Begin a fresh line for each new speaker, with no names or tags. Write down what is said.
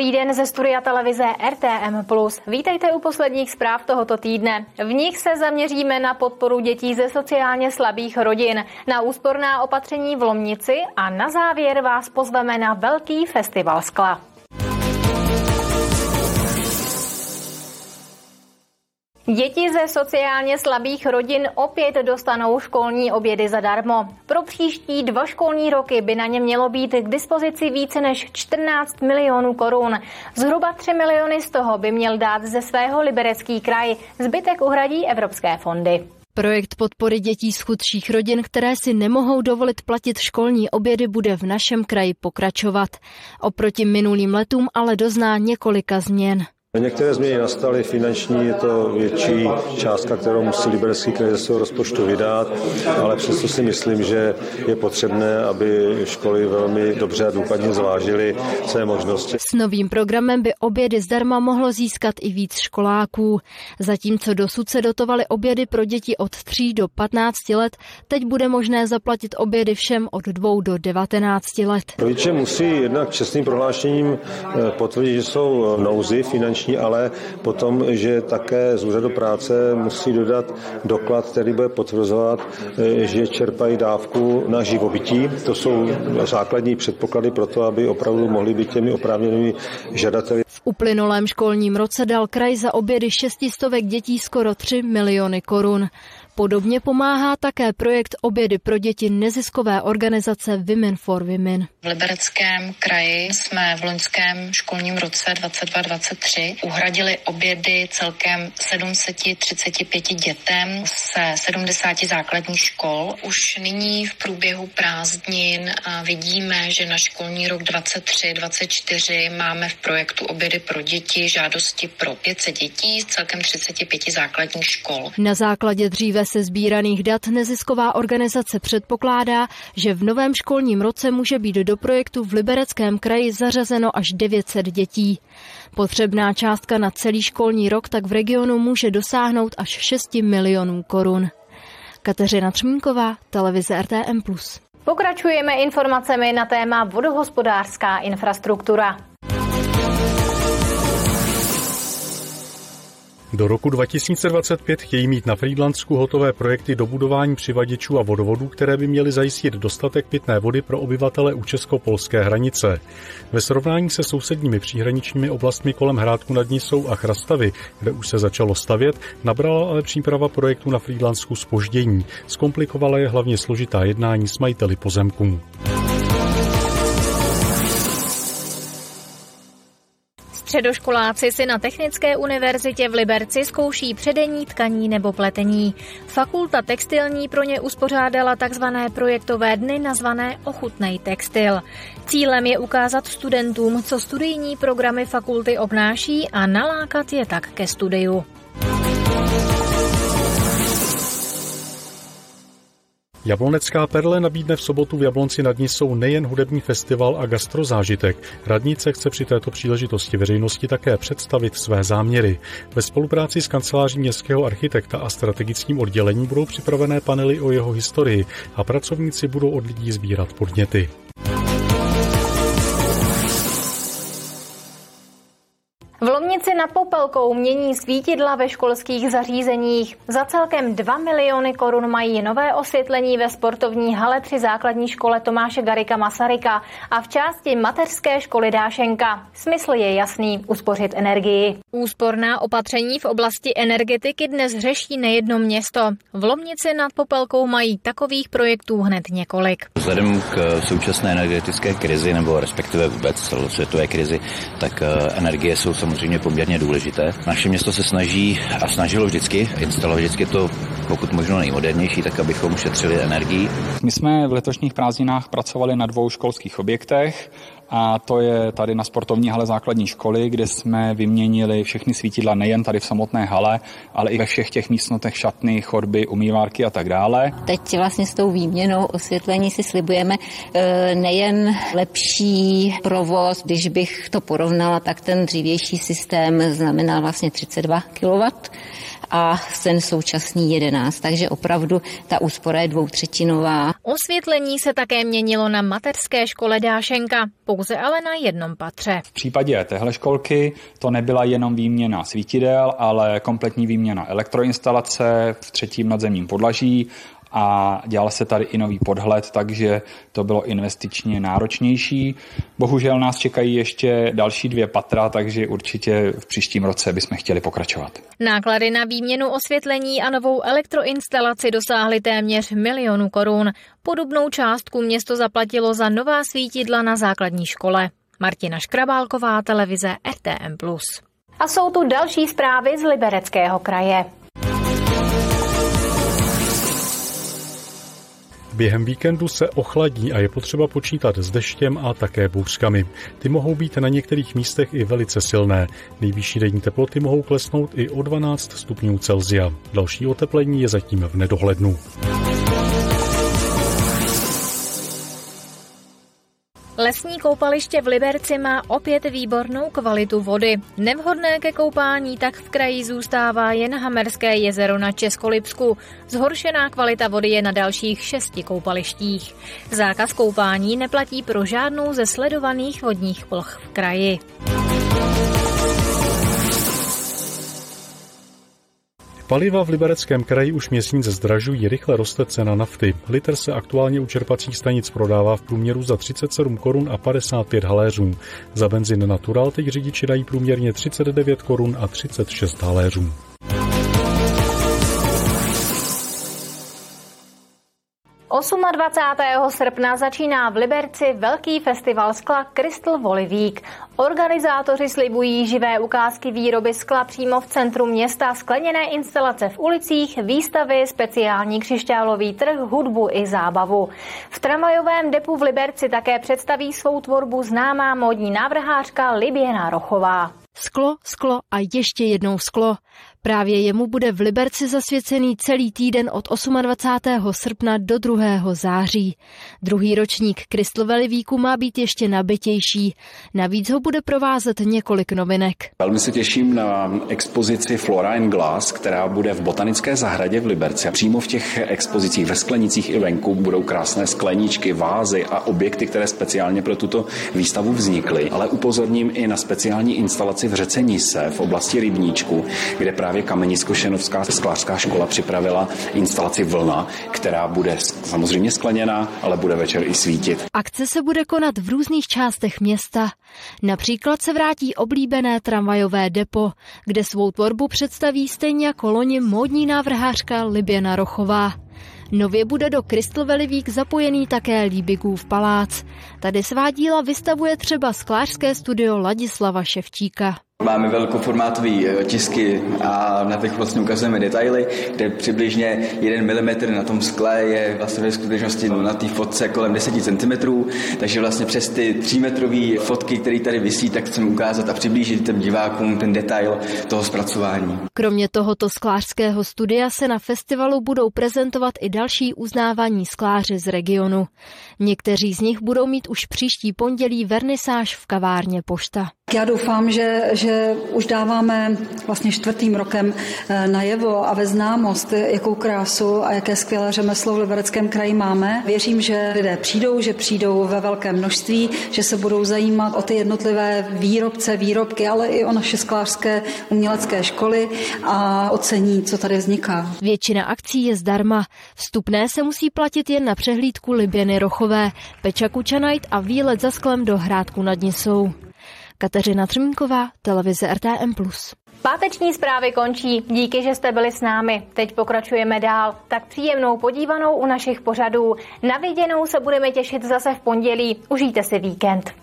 Dobrý den ze studia televize RTM+. Vítejte u posledních zpráv tohoto týdne. V nich se zaměříme na podporu dětí ze sociálně slabých rodin, na úsporná opatření v Lomnici a na závěr vás pozveme na velký festival skla. Děti ze sociálně slabých rodin opět dostanou školní obědy zadarmo. Pro příští dva školní roky by na ně mělo být k dispozici více než 14 milionů korun. Zhruba 3 miliony z toho by měl dát ze svého liberecký kraj. Zbytek uhradí evropské fondy.
Projekt podpory dětí z chudších rodin, které si nemohou dovolit platit školní obědy, bude v našem kraji pokračovat. Oproti minulým letům ale dozná několika změn.
Některé změny nastaly finanční, je to větší částka, kterou musí Liberecký kraj ze svého rozpočtu vydat, ale přesto si myslím, že je potřebné, aby školy velmi dobře a důkladně zvážily své možnosti.
S novým programem by obědy zdarma mohlo získat i víc školáků. Zatímco dosud se dotovaly obědy pro děti od 3 do 15 let, teď bude možné zaplatit obědy všem od 2 do 19 let.
Rodiče musí jednak čestným prohlášením eh, potvrdit, že jsou nouzy finanční finanční, ale potom, že také z úřadu práce musí dodat doklad, který bude potvrzovat, eh, že čerpají dávku na živobytí. To jsou základní předpoklady pro to, aby opravdu mohli být těmi oprávněnými žadateli.
V uplynulém školním roce dal kraj za obědy šestistovek dětí skoro 3 miliony korun. Podobně pomáhá také projekt Obědy pro děti neziskové organizace Women for Women.
V Libereckém kraji jsme v loňském školním roce 22-23 uhradili obědy celkem 735 dětem se 70 základních škol. Už nyní v průběhu prázdnin vidíme, že na školní rok 23-24 máme v projektu Obědy pro děti žádosti pro 500 dětí z celkem 35 základních škol.
Na základě dříve se sbíraných dat nezisková organizace předpokládá, že v novém školním roce může být do projektu v Libereckém kraji zařazeno až 900 dětí. Potřebná částka na celý školní rok tak v regionu může dosáhnout až 6 milionů korun. Kateřina Třmínková, televize RTM+.
Pokračujeme informacemi na téma vodohospodářská infrastruktura.
Do roku 2025 chtějí mít na Frýdlansku hotové projekty dobudování přivaděčů a vodovodů, které by měly zajistit dostatek pitné vody pro obyvatele u česko-polské hranice. Ve srovnání se sousedními příhraničními oblastmi kolem Hrádku nad Nisou a Chrastavy, kde už se začalo stavět, nabrala ale příprava projektu na Frýdlansku spoždění. Zkomplikovala je hlavně složitá jednání s majiteli pozemků.
Středoškoláci si na Technické univerzitě v Liberci zkouší předení tkaní nebo pletení. Fakulta textilní pro ně uspořádala tzv. projektové dny nazvané Ochutnej textil. Cílem je ukázat studentům, co studijní programy fakulty obnáší a nalákat je tak ke studiu.
Jablonecká perle nabídne v sobotu v Jablonci nad Nisou nejen hudební festival a gastrozážitek. Radnice chce při této příležitosti veřejnosti také představit své záměry. Ve spolupráci s kanceláří městského architekta a strategickým oddělením budou připravené panely o jeho historii a pracovníci budou od lidí sbírat podněty.
Nad Popelkou mění svítidla ve školských zařízeních. Za celkem 2 miliony korun mají nové osvětlení ve sportovní hale při základní škole Tomáše Garika Masaryka a v části mateřské školy Dášenka. Smysl je jasný, uspořit energii. Úsporná opatření v oblasti energetiky dnes řeší nejedno město. V Lomnici nad Popelkou mají takových projektů hned několik.
Vzhledem k současné energetické krizi, nebo respektive vůbec celosvětové krizi, tak eh, energie jsou samozřejmě samozřejmě poměrně důležité. Naše město se snaží a snažilo vždycky instalovat vždycky to pokud možno nejmodernější, tak abychom ušetřili energii.
My jsme v letošních prázdninách pracovali na dvou školských objektech a to je tady na sportovní hale základní školy, kde jsme vyměnili všechny svítidla nejen tady v samotné hale, ale i ve všech těch místnotech šatny, chodby, umývárky a tak dále.
Teď vlastně s tou výměnou osvětlení si slibujeme e, nejen lepší provoz, když bych to porovnala, tak ten dřívější systém znamená vlastně 32 kW a ten současný 11, takže opravdu ta úspora je dvoutřetinová.
Osvětlení se také měnilo na mateřské škole Dášenka. Po pouze ale na jednom patře.
V případě téhle školky to nebyla jenom výměna svítidel, ale kompletní výměna elektroinstalace v třetím nadzemním podlaží a dělal se tady i nový podhled, takže to bylo investičně náročnější. Bohužel nás čekají ještě další dvě patra, takže určitě v příštím roce bychom chtěli pokračovat.
Náklady na výměnu osvětlení a novou elektroinstalaci dosáhly téměř milionu korun. Podobnou částku město zaplatilo za nová svítidla na základní škole. Martina Škrabálková, televize RTM+. A jsou tu další zprávy z Libereckého kraje.
Během víkendu se ochladí a je potřeba počítat s deštěm a také bouřkami. Ty mohou být na některých místech i velice silné. Nejvyšší denní teploty mohou klesnout i o 12 stupňů Celzia. Další oteplení je zatím v nedohlednu.
Lesní koupaliště v Liberci má opět výbornou kvalitu vody. Nevhodné ke koupání tak v kraji zůstává jen Hamerské jezero na Českolipsku. Zhoršená kvalita vody je na dalších šesti koupalištích. Zákaz koupání neplatí pro žádnou ze sledovaných vodních ploch v kraji.
Paliva v Libereckém kraji už měsíc zdražují, rychle roste cena nafty. Liter se aktuálně u čerpacích stanic prodává v průměru za 37 korun a 55 haléřů. Za benzin Natural teď řidiči dají průměrně 39 korun a 36 haléřů.
28. srpna začíná v Liberci velký festival skla Crystal Week. Organizátoři slibují živé ukázky výroby skla přímo v centru města, skleněné instalace v ulicích, výstavy, speciální křišťálový trh, hudbu i zábavu. V tramvajovém depu v Liberci také představí svou tvorbu známá módní návrhářka Liběna Rochová.
Sklo, sklo a ještě jednou sklo. Právě jemu bude v Liberci zasvěcený celý týden od 28. srpna do 2. září. Druhý ročník Kristlovely víku má být ještě nabitější. Navíc ho bude provázet několik novinek.
Velmi se těším na expozici Flora and Glass, která bude v Botanické zahradě v Liberci. A přímo v těch expozicích ve sklenicích i venku budou krásné skleničky, vázy a objekty, které speciálně pro tuto výstavu vznikly. Ale upozorním i na speciální instalaci v řece Nise v oblasti Rybníčku, kde právě právě Kamenicko-Šenovská sklářská škola připravila instalaci Vlna, která bude samozřejmě skleněná, ale bude večer i svítit.
Akce se bude konat v různých částech města. Například se vrátí oblíbené tramvajové depo, kde svou tvorbu představí stejně jako loni módní návrhářka Liběna Rochová. Nově bude do Valley Week zapojený také Líbigův palác. Tady svá díla vystavuje třeba sklářské studio Ladislava Ševčíka.
Máme velkoformátový eh, tisky a na těch vlastně ukazujeme detaily, kde přibližně 1 mm na tom skle je vlastně ve skutečnosti na té fotce kolem 10 cm, takže vlastně přes ty 3 metrové fotky, které tady visí, tak chceme ukázat a přiblížit těm divákům ten detail toho zpracování.
Kromě tohoto sklářského studia se na festivalu budou prezentovat i další uznávání skláři z regionu. Někteří z nich budou mít už příští pondělí vernisáž v kavárně Pošta.
Já doufám, že, že už dáváme vlastně čtvrtým rokem eh, najevo a ve známost, jakou krásu a jaké skvělé řemeslo v Libereckém kraji máme. Věřím, že lidé přijdou, že přijdou ve velkém množství, že se budou zajímat o ty jednotlivé výrobce, výrobky, ale i o naše sklářské umělecké školy a ocení, co tady vzniká.
Většina akcí je zdarma. Vstupné se musí platit jen na přehlídku Liběny Rochové, Peča Kučanajt a výlet za sklem do Hrádku nad Nisou. Kateřina Třmínková, televize RTM+.
Páteční zprávy končí. Díky, že jste byli s námi. Teď pokračujeme dál. Tak příjemnou podívanou u našich pořadů. Na viděnou se budeme těšit zase v pondělí. Užijte si víkend.